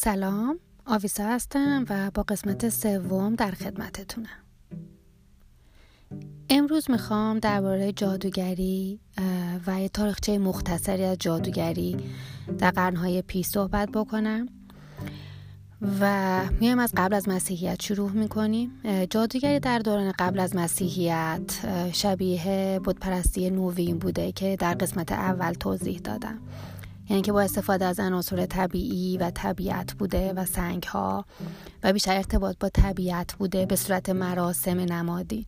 سلام. آویسا هستم و با قسمت سوم در خدمتتونم. امروز می‌خوام درباره جادوگری و یه تاریخچه مختصری از جادوگری در قرنهای پیش صحبت بکنم. و میایم از قبل از مسیحیت شروع می‌کنیم. جادوگری در دوران قبل از مسیحیت شبیه بودپرستی نوین بوده که در قسمت اول توضیح دادم. یعنی که با استفاده از عناصر طبیعی و طبیعت بوده و سنگ ها و بیشتر ارتباط با طبیعت بوده به صورت مراسم نمادین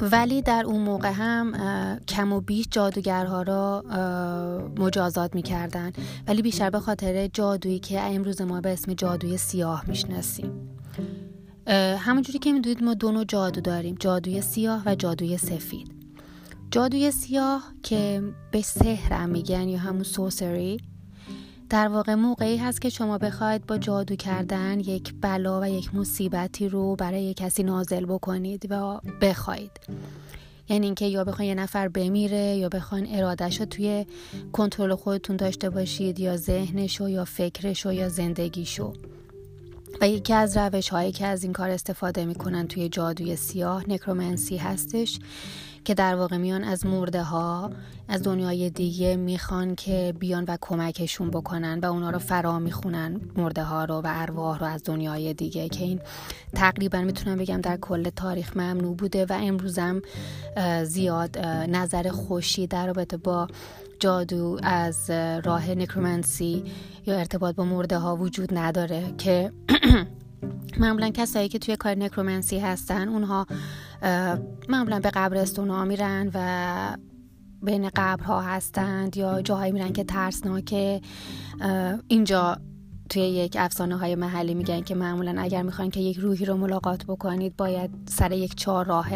ولی در اون موقع هم کم و بیش جادوگرها را مجازات می‌کردن. ولی بیشتر به خاطر جادویی که امروز ما به اسم جادوی سیاه می‌شناسیم. همونجوری که می‌دونید ما دو نوع جادو داریم جادوی سیاه و جادوی سفید. جادوی سیاه که به سحر میگن یا همون سوسری در واقع موقعی هست که شما بخواید با جادو کردن یک بلا و یک مصیبتی رو برای کسی نازل بکنید و بخواید. یعنی اینکه یا بخواین یه نفر بمیره یا بخواین ارادش رو توی کنترل خودتون داشته باشید یا ذهنشو یا فکرشو یا زندگیشو و یکی از روش هایی که از این کار استفاده می‌کنن توی جادوی سیاه نکرومنسی هستش. که در واقع میان از مرده ها از دنیای دیگه می‌خوان که بیان و کمکشون بکنن و اونا رو فرا می‌خونن مرده ها رو و ارواح رو از دنیای دیگه که این تقریبا می‌تونم بگم در کل تاریخ ممنوع بوده و امروزم زیاد نظر خوشی در رابطه با جادو از راه نکرومنسی یا ارتباط با مرده ها وجود نداره که معمولا کسایی که توی کار نکرومنسی هستن اونها معمولا به قبرستون ها میرن و بین قبرها هستند یا جاهایی میرن که ترسناکه. اینجا توی یک افسانه های محلی میگن که معمولا اگر می‌خواین که یک روحی رو ملاقات بکنید باید سر یک چهار راه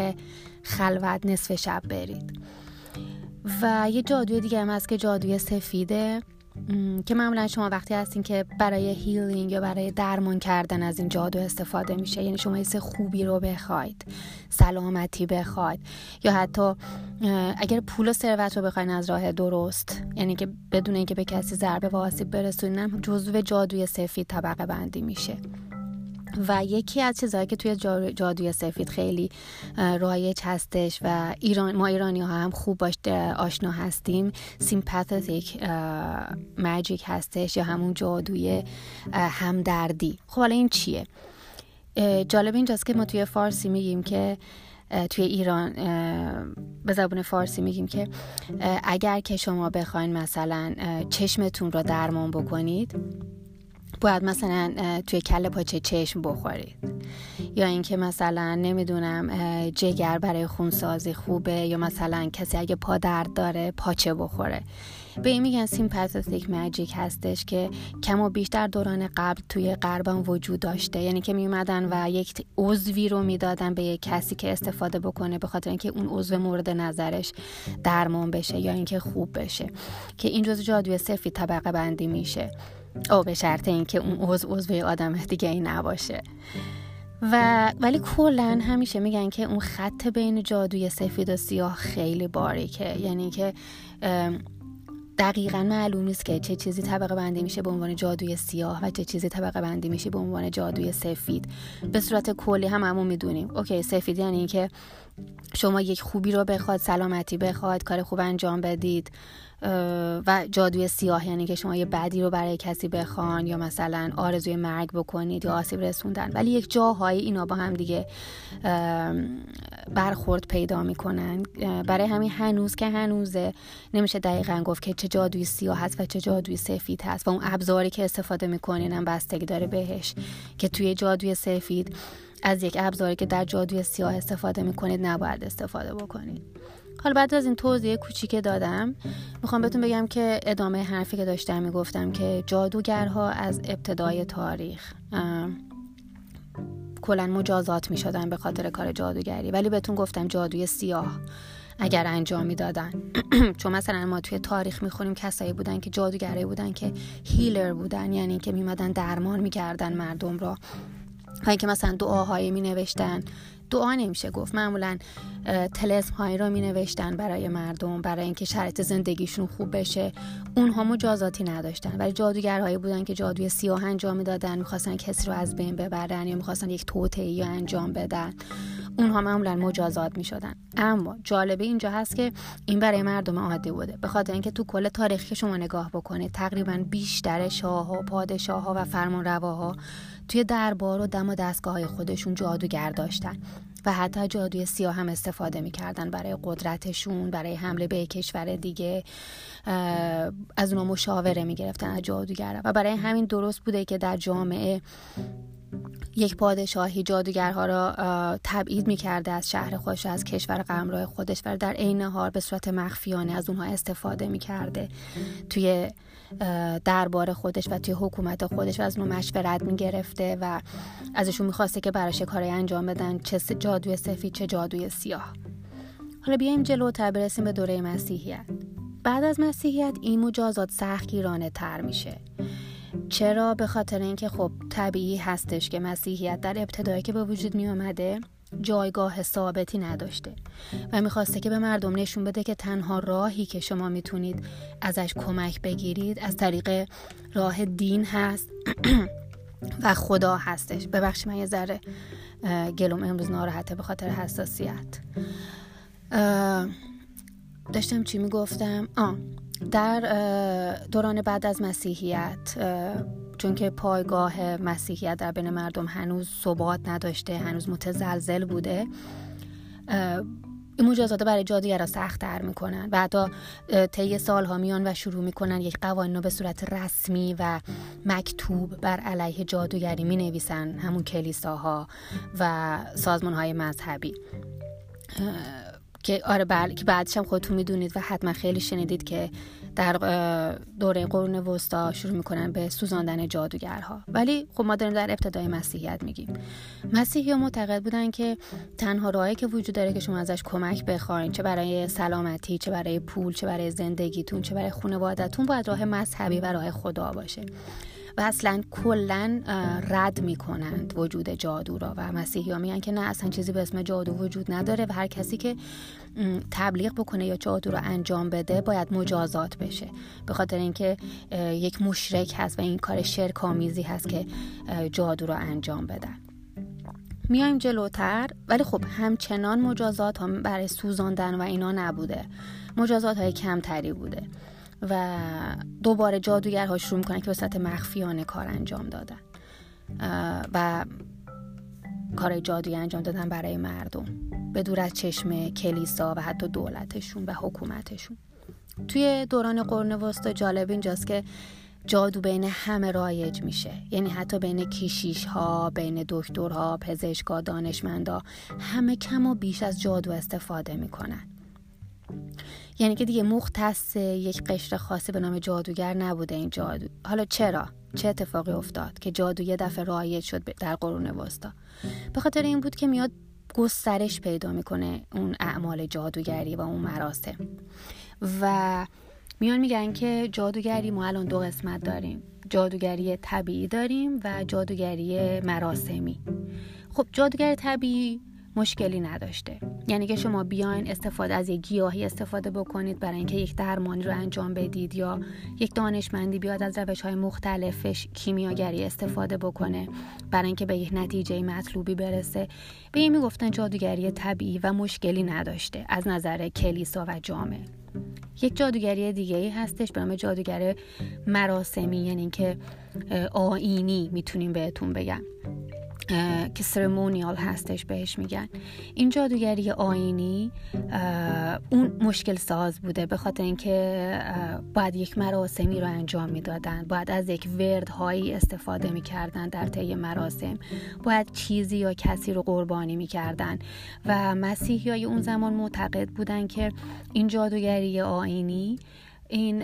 خلوت نصف شب برید. و یه جادوی دیگه هم هست که جادوی سفیده. که معمولا شما وقتی هستین که برای هیلینگ یا برای درمان کردن از این جادو استفاده میشه یعنی شما حس خوبی رو بخواید سلامتی بخواید یا حتی اگر پول و ثروت رو بخواین از راه درست یعنی که بدون اینکه به کسی ضربه و آسیب برسونن جزو جادوی سفید طبقه بندی میشه. و یکی از چیزهایی که توی جادوی سفید خیلی رایج هستش و ایران ما ایرانی ها هم خوب باش آشنا هستیم. سیمپاتیک ماجیک هستش یا همون جادوی همدردی. خب حالا این چیه؟ جالب اینجاست که ما توی فارسی میگیم که توی ایران به زبون فارسی میگیم که اگر که شما بخواین مثلا چشمتون رو درمان بکنید باید مثلا توی کل پاچه چشم بخورید. یا اینکه مثلا نمی‌دونم جگر برای خونسازی خوبه یا مثلا کسی اگه پا درد داره پاچه بخوره. به این میگن سیمپاتیک ماجیک هستش که کم و بیشتر دوران قبل توی غربان وجود داشته. یعنی که میومدن و یک عضوی رو می‌دادن به یک کسی که استفاده بکنه به خاطر اینکه اون عضو مورد نظرش درمان بشه یا اینکه خوب بشه. که این جزء جادوی سفید طبقه بندی میشه. او به شرط اینکه اون عضو عضو آدم دیگه ای نباشه. و ولی کلا همیشه میگن که اون خط بین جادوی سفید و سیاه خیلی باریکه. یعنی که دقیقا معلوم نیست که چه چیزی طبقه بندی میشه به عنوان جادوی سیاه و چه چیزی طبقه بندی میشه به عنوان جادوی سفید. به صورت کلی هم همون می‌دونیم. اوکی سفید یعنی که شما یک خوبی رو بخواد سلامتی بخواد کار خوب انجام بدید و جادوی سیاه یعنی که شما یه بدی رو برای کسی بخوان یا مثلا آرزوی مرگ بکنید یا آسیب رسوندن. ولی یک جاهایی اینا با هم دیگه برخورد پیدا می‌کنن. برای همین هنوز که هنوزه نمیشه دقیقا گفت که چه جادوی سیاه هست و چه جادوی سفید هست و اون ابزاری که استفاده می‌کنین هم بستگی داره بهش. که توی جادوی سفید از یک ابزاری که در جادوی سیاه استفاده می‌کنید نباید استفاده بکنید. حالا بعد از این توضیح کوچیک دادم می‌خوام بهتون بگم که ادامه حرفی که داشتم می‌گفتم که جادوگرها از ابتدای تاریخ کلا مجازات می‌شدن به خاطر کار جادوگری. ولی بهتون گفتم جادوی سیاه اگر انجام می‌دادن. چون مثلا ما توی تاریخ می‌خونیم کسایی بودن که جادوگرایی بودن که هیلر بودن یعنی که میمدن درمان می‌کردن مردم را. و اینکه مثلا دعاهایی می نوشتن دعا نمیشه گفت. معمولا تلسم هایی رو می نوشتن برای مردم برای اینکه شرط زندگیشون خوب بشه. اونها مجازاتی نداشتن. ولی جادوگرهایی بودن که جادوی سیاه انجام می‌دادن می‌خواستن کسی رو از بین ببرن یا می‌خواستن یک توطئه انجام بدن. اونها معمولا مجازات می شدن اما جالبه اینجا هست که این برای مردم عادی بوده. به خاطر اینکه تو کل تاریخ که شما نگاه بکنید تقریبا بیشتر شاه ها پادشاه ها و فرمان رواها توی دربار و دم و دستگاه های خودشون جادوگر داشتن و حتی جادوی سیاه هم استفاده می‌کردن برای قدرتشون برای حمله به کشور دیگه از اونا مشاوره می‌گرفتن از جادوگر و برای همین درست بوده که در جامعه یک پادشاهی جادوگرها را تبعید می‌کرده از شهر خودش از کشور قمرای خودش و در عین حال به صورت مخفیانه از اونها استفاده می‌کرده. توی دربار خودش و توی حکومت خودش و از اونها مشورت می‌گرفته و ازشون می‌خواسته که براش کاری انجام بدن. چه جادوی سفید چه جادوی سیاه. حالا بیایم جلوتر برسیم به دوره مسیحیت. بعد از مسیحیت این مجازات سختگیرانه تر میشه. چرا؟ به خاطر اینکه خب طبیعی هستش که مسیحیت در ابتدایی که به وجود می آمده جایگاه ثابتی نداشته و می‌خواسته که به مردم نشون بده که تنها راهی که شما می‌تونید ازش کمک بگیرید از طریق راه دین هست و خدا هستش. ببخش من یه ذره گلوم امروز ناراحته به خاطر حساسیت. داشتم چی می‌گفتم؟ آه در دوران بعد از مسیحیت چون که پایگاه مسیحیت در بین مردم هنوز ثبات نداشته هنوز متزلزل بوده این مجازات برای جادوگرا سختتر می‌کنن و حتی طی سالها میان و شروع می‌کنن یک قوانین رو به صورت رسمی و مکتوب بر علیه جادوگری می نویسن همون کلیساها و سازمان های مذهبی که آره بله که بعدش هم خودتون می‌دونید و حتما خیلی شنیدید که در دوره قرون وسطا شروع می‌کنن به سوزاندن جادوگرها. ولی خب ما داریم در ابتدای مسیحیت میگیم. مسیحی معتقد بودن که تنها راهی که وجود داره که شما ازش کمک بخواین چه برای سلامتی چه برای پول چه برای زندگیتون چه برای خانوادتون باید راه مذهبی و راه خدا باشه. و اصلا کلا رد می‌کنند وجود جادو را. و مسیحی ها میگن که نه اصلا چیزی به اسم جادو وجود نداره و هر کسی که تبلیغ بکنه یا جادو رو انجام بده باید مجازات بشه. به خاطر اینکه یک مشرک هست و این کار شرک آمیزی هست که جادو رو انجام بدن. میایم جلوتر ولی خب همچنان مجازات هم برای سوزاندن و اینا نبوده. مجازات های کمتری بوده. و دوباره جادوگرها شروع می‌کنن که به صورت مخفیانه کار انجام دادن. و کار جادویی انجام دادن برای مردم. به دور از چشم کلیسا و حتی دولتشون و حکومتشون. توی دوران قرن وسطا جالب اینجاست که جادو بین همه رایج میشه. یعنی حتی بین کیشیش ها بین دکترها پزشکا دانشمندا همه کم و بیش از جادو استفاده می‌کنن. یعنی که دیگه مختص یک قشر خاصی به نام جادوگر نبوده این جادو. حالا چرا؟ چه اتفاقی افتاد که جادو یه دفعه رایج شد در قرون وسطا؟ به خاطر این بود که میاد گسترش پیدا می‌کنه اون اعمال جادوگری و اون مراسم. و میان میگن که جادوگری ما الان دو قسمت داریم. جادوگری طبیعی داریم و جادوگری مراسمی. خب جادوگری طبیعی مشکلی نداشته. یعنی که شما بیاین استفاده از یک گیاهی استفاده بکنید برای اینکه یک درمانی رو انجام بدید یا یک دانشمندی بیاد از روش های مختلفش کیمیاگری استفاده بکنه برای اینکه به یک نتیجه مطلوبی برسه. به این می‌گفتن جادوگری طبیعی و مشکلی نداشته از نظر کلیسا و جامعه. یک جادوگری دیگه ای هستش به نام جادوگر مراسمی یعنی که آینی می‌تونیم بهتون بگم. که سرمونیال هستش بهش میگن. این جادوگری آینی اون مشکل ساز بوده به خاطر اینکه باید یک مراسمی رو انجام می‌دادن. باید از یک وردهایی استفاده می‌کردن در طی مراسم. باید چیزی یا کسی رو قربانی می‌کردن. و مسیحی های اون زمان معتقد بودن که این جادوگری آینی این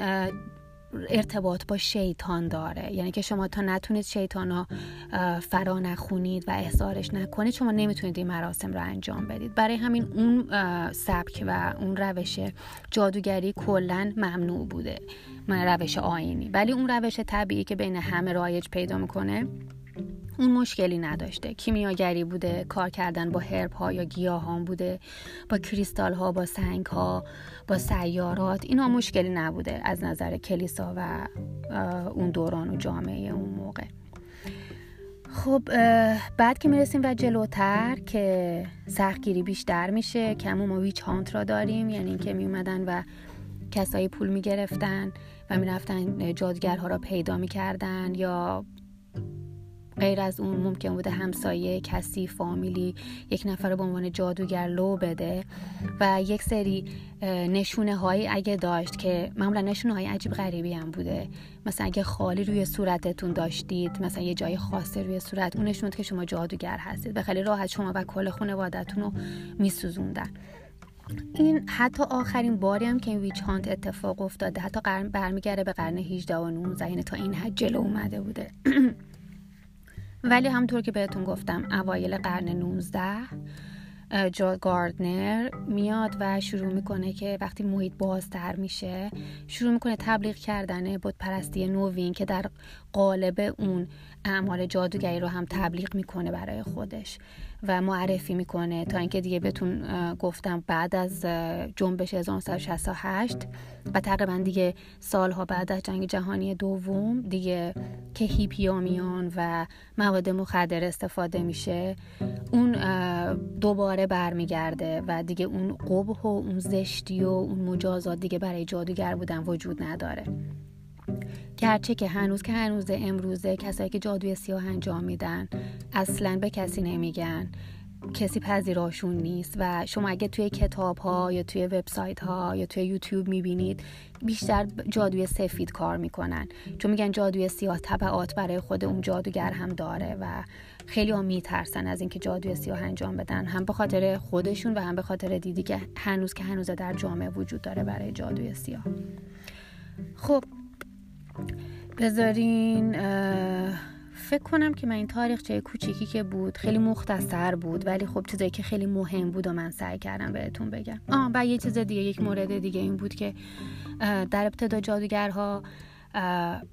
ارتباط با شیطان داره. یعنی که شما تا نتونید شیطان ها فرا نخونید و احضارش نکنید شما نمی‌تونید این مراسم رو انجام بدید. برای همین اون سبک و اون روش جادوگری کلا ممنوع بوده. روش آینی. ولی اون روش طبیعی که بین همه رایج پیدا می‌کنه اون مشکلی نداشته. کیمیاگری بوده کار کردن با هرب ها یا گیاهان بوده با کریستال ها با سنگ ها با سیارات اینا مشکلی نبوده از نظر کلیسا و اون دوران و جامعه اون موقع. خب بعد که می‌رسیم و جلوتر که سختگیری بیشتر میشه همون ما ویچ هانت را داریم یعنی اینکه میومدن و کسایی پول می‌گرفتن و می‌رفتن جادوگرها را پیدا می‌کردن یا غیر از اون ممکن بوده همسایه کسی فامیلی یک نفر به عنوان جادوگر لو بده و یک سری نشونه هایی اگه داشت که معمولا نشونه های عجیب غریبی هم بوده. مثلا اگه خالی روی صورتتون داشتید مثلا یه جای خاصه روی صورت اون نشون که شما جادوگر هستید به خیلی راحت شما و کل خانوادتون رو میسوزوندن. این حتی آخرین باری هم که این ویچ هانت اتفاق افتاده حتی برمیگرده به قرن 18 و 19 یعنی تا این حد جلو اومده بوده. ولی همطور که بهتون گفتم اوایل قرن 19 جا گاردنر میاد و شروع می‌کنه که وقتی محیط بازتر میشه شروع می‌کنه تبلیغ کردن بود پرستی نوین که در قالب اون اعمال جادوگری رو هم تبلیغ می‌کنه برای خودش. و معرفی می‌کنه تا اینکه دیگه بهتون گفتم بعد از جنبش 1968 و تقریبا دیگه سالها بعد از جنگ جهانی دوم دیگه که هیپیا میان و مواد مخدر استفاده میشه اون دوباره برمیگرده و دیگه اون قبح و اون زشتی و اون مجازات دیگه برای جادوگر بودن وجود نداره. گرچه که هنوز که هنوز امروزه کسایی که جادوی سیاه انجام میدن اصلا به کسی نمیگن. کسی پذیراشون نیست و شما اگه توی کتاب ها یا توی وبسایت ها یا توی یوتیوب می‌بینید بیشتر جادوی سفید کار می‌کنن. چون میگن جادوی سیاه طبعات برای خود اون جادوگر هم داره و خیلی ها میترسن از اینکه جادوی سیاه انجام بدن. هم به خاطر خودشون و هم به خاطر دیدی که هنوز که هنوز در جامعه وجود داره برای جادوی سیاه. خب بذارین فکر کنم که من این تاریخچه کوچیکی که بود خیلی مختصر بود ولی خب چیزایی که خیلی مهم بود و من سعی کردم بهتون بگم. آه و یه چیز دیگه یک مورد دیگه این بود که در ابتدا جادوگرها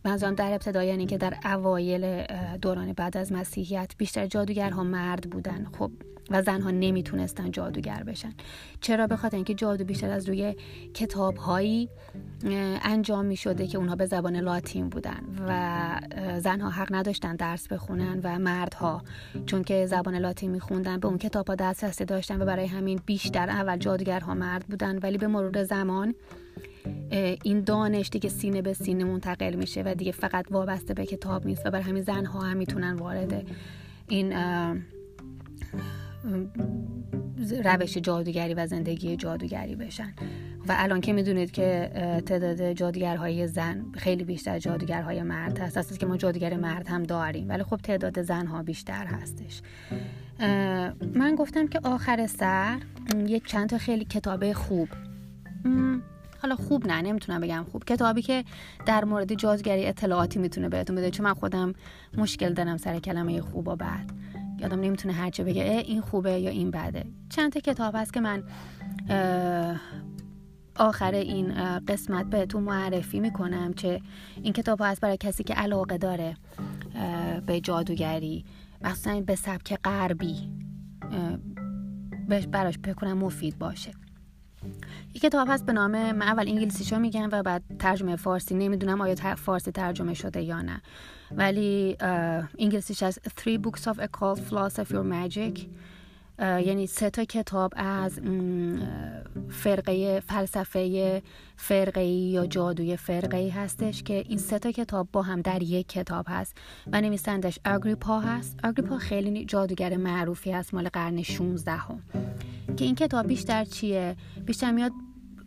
منظورم در ابتدا یعنی که در اوایل دوران بعد از مسیحیت بیشتر جادوگرها مرد بودن خب و زنها نمی‌تونستن جادوگر بشن. چرا؟ به خاطر اینکه جادو بیشتر از روی کتاب هایی انجام می شده که اونها به زبان لاتین بودن و زنها حق نداشتن درس بخونن و مردها چون که زبان لاتین میخوندن به اون کتاب ها دسترسی داشتن و برای همین بیشتر اول جادوگرها مرد بودن. ولی به مرور زمان این دانش دیگه سینه به سینه منتقل میشه و دیگه فقط وابسته به کتاب نیست و برای همین زنها هم می‌تونن وارد این روش جادوگری و زندگی جادوگری بشن. و الان که می‌دونید که تعداد جادوگرهای زن خیلی بیشتر جادوگرهای مرد هست. است که ما جادوگر مرد هم داریم. ولی خب تعداد زنها بیشتر هستش. من گفتم که آخر سر یک چند تا خیلی کتاب خوب. حالا خوب نه نمی‌تونم بگم خوب. کتابی که در مورد جادوگری اطلاعاتی می‌تونه بهتون بده چون من خودم مشکل دارم سر کلمه خوب و بعد یادم نمی‌تونه هرچه بگه این خوبه یا این بده. چند تا کتاب هست که من آخر این قسمت بهتون معرفی می‌کنم که این کتاب هست برای کسی که علاقه داره به جادوگری مثلا به سبک غربی. براش بکنم مفید باشه. یک کتاب هست به نام من اول انگلیسیشو میگم و بعد ترجمه فارسی. نمی‌دونم آیا فارسی ترجمه شده یا نه. ولی انگلیسیش از Three Books of Occult Philosophy or Magic. یعنی سه تا کتاب از فرقه فلسفه فرقه یا جادوی فرقه هستش که این سه تا کتاب با هم در یک کتاب هست و نویسندش اگریپا هست. اگریپا خیلی جادوگر معروفی هست مال قرن 16 هم. که این کتاب بیشتر چیه؟ بیشتر میاد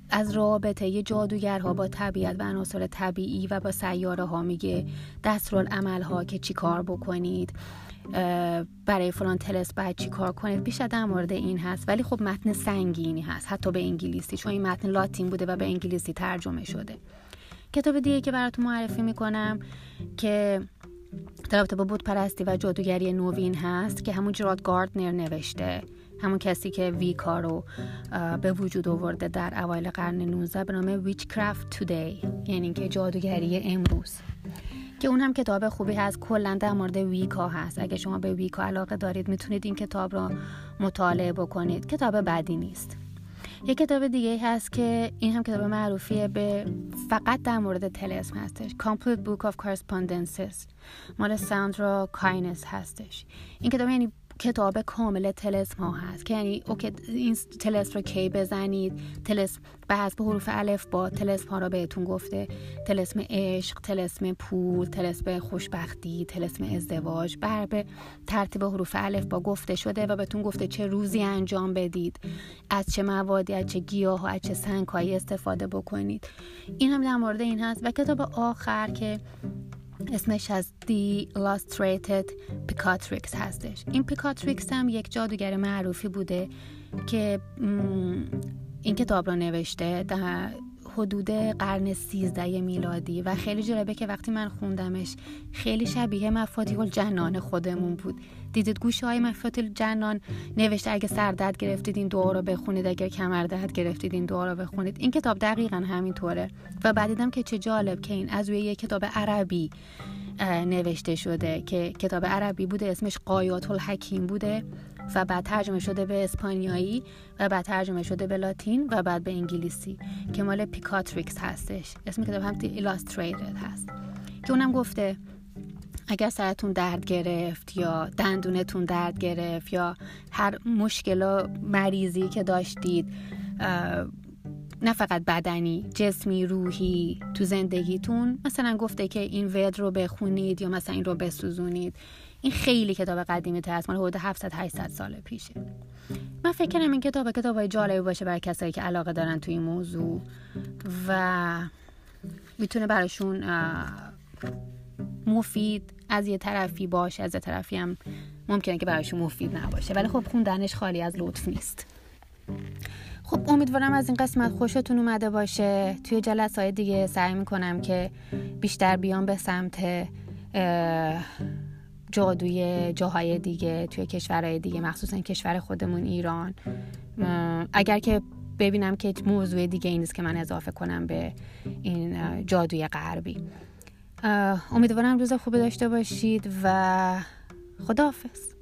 از رابطه جادوگرها با طبیعت و عناصر طبیعی و با سیاره ها میگه دستورالعمل ها که چی کار بکنید. برای فلان تلس باید چی کار کنید؟ بیشتر در مورد این هست. ولی خب متن سنگینی هست حتی به انگلیسی چون این متن لاتین بوده و به انگلیسی ترجمه شده. کتاب دیگه که براتون معرفی می‌کنم که در رابطه با بود پرستی و جادوگری نوین هست که همون جراد گاردنر نوشته. همون کسی که ویکا رو به وجود آورده در اوایل قرن 19 به نام Witchcraft Today یعنی که جادوگری امروز. که اون هم کتاب خوبی هست. کلا در مورد ویکا هست. اگه شما به ویکا علاقه دارید می‌تونید این کتاب را مطالعه بکنید. کتاب بدی نیست. یه کتاب دیگه هست که این هم کتاب معروفیه. به فقط در مورد طلسم هستش. Complete Book of Correspondences. مال Sandra Kynes هستش. این کتاب یعنی کتاب کامل طلسم ها هست که یعنی okay این طلسم رو کی بزنید؟ طلسم به حروف الف با طلسم ها رو بهتون گفته. تلسم عشق تلسم پول تلسم خوشبختی تلسم ازدواج. بر به ترتیب حروف الف با گفته شده و بهتون گفته چه روزی انجام بدید. از چه موادی از چه گیاه و از چه سنگ استفاده بکنید. این هم در مورد این هست. و کتاب آخر که اسمش از The Illustrated Picatrix هستش. این پیکاتریکس هم یک جادوگر معروفی بوده که این کتاب را نوشته حدود قرن سیزده میلادی و خیلی جالبه که وقتی من خوندمش خیلی شبیه مفاتیح الجنان خودمون بود. دیدید گوشه های مفاتیح الجنان؟ نوشته اگه سردرد گرفتید این دعا رو بخونید اگر کمردرد گرفتید این دعا رو بخونید. این کتاب دقیقا همینطوره. و بعد دیدم که چه جالب که این از روی یک کتاب عربی نوشته شده که کتاب عربی بوده اسمش قایات الحکیم بوده و بعد ترجمه شده به اسپانیایی و بعد ترجمه شده به لاتین و بعد به انگلیسی که مال پیکاتریکس هستش. اسم کتاب هم ایلاستریتد هست. که اونم گفته اگر سرتون درد گرفت یا دندونتون درد گرفت یا هر مشکل مریضی که داشتید نه فقط بدنی جسمی روحی تو زندگیتون. مثلا گفته که این ود رو بخونید یا مثلا این رو بسوزونید. این خیلی کتاب قدیمی تر است. مال حدود 700 800 سال پیشه. من فکر کنم این کتاب کتاب جالبی باشه برای کسایی که علاقه دارن تو این موضوع. و می‌تونه براشون مفید از یه طرفی باشه از یه طرفی هم ممکنه که براشون مفید نباشه. ولی خب خوندنش خالی از لطف نیست. خب امیدوارم از این قسمت خوشتون اومده باشه. توی جلسه های دیگه سعی می‌کنم که بیشتر بیام به سمت جادوی جاهای دیگه توی کشورهای دیگه مخصوصا کشور خودمون ایران. اگر که ببینم که موضوع دیگه این نیست که من اضافه کنم به این جادوی غربی. امیدوارم روز خوبی داشته باشید و خداحافظ.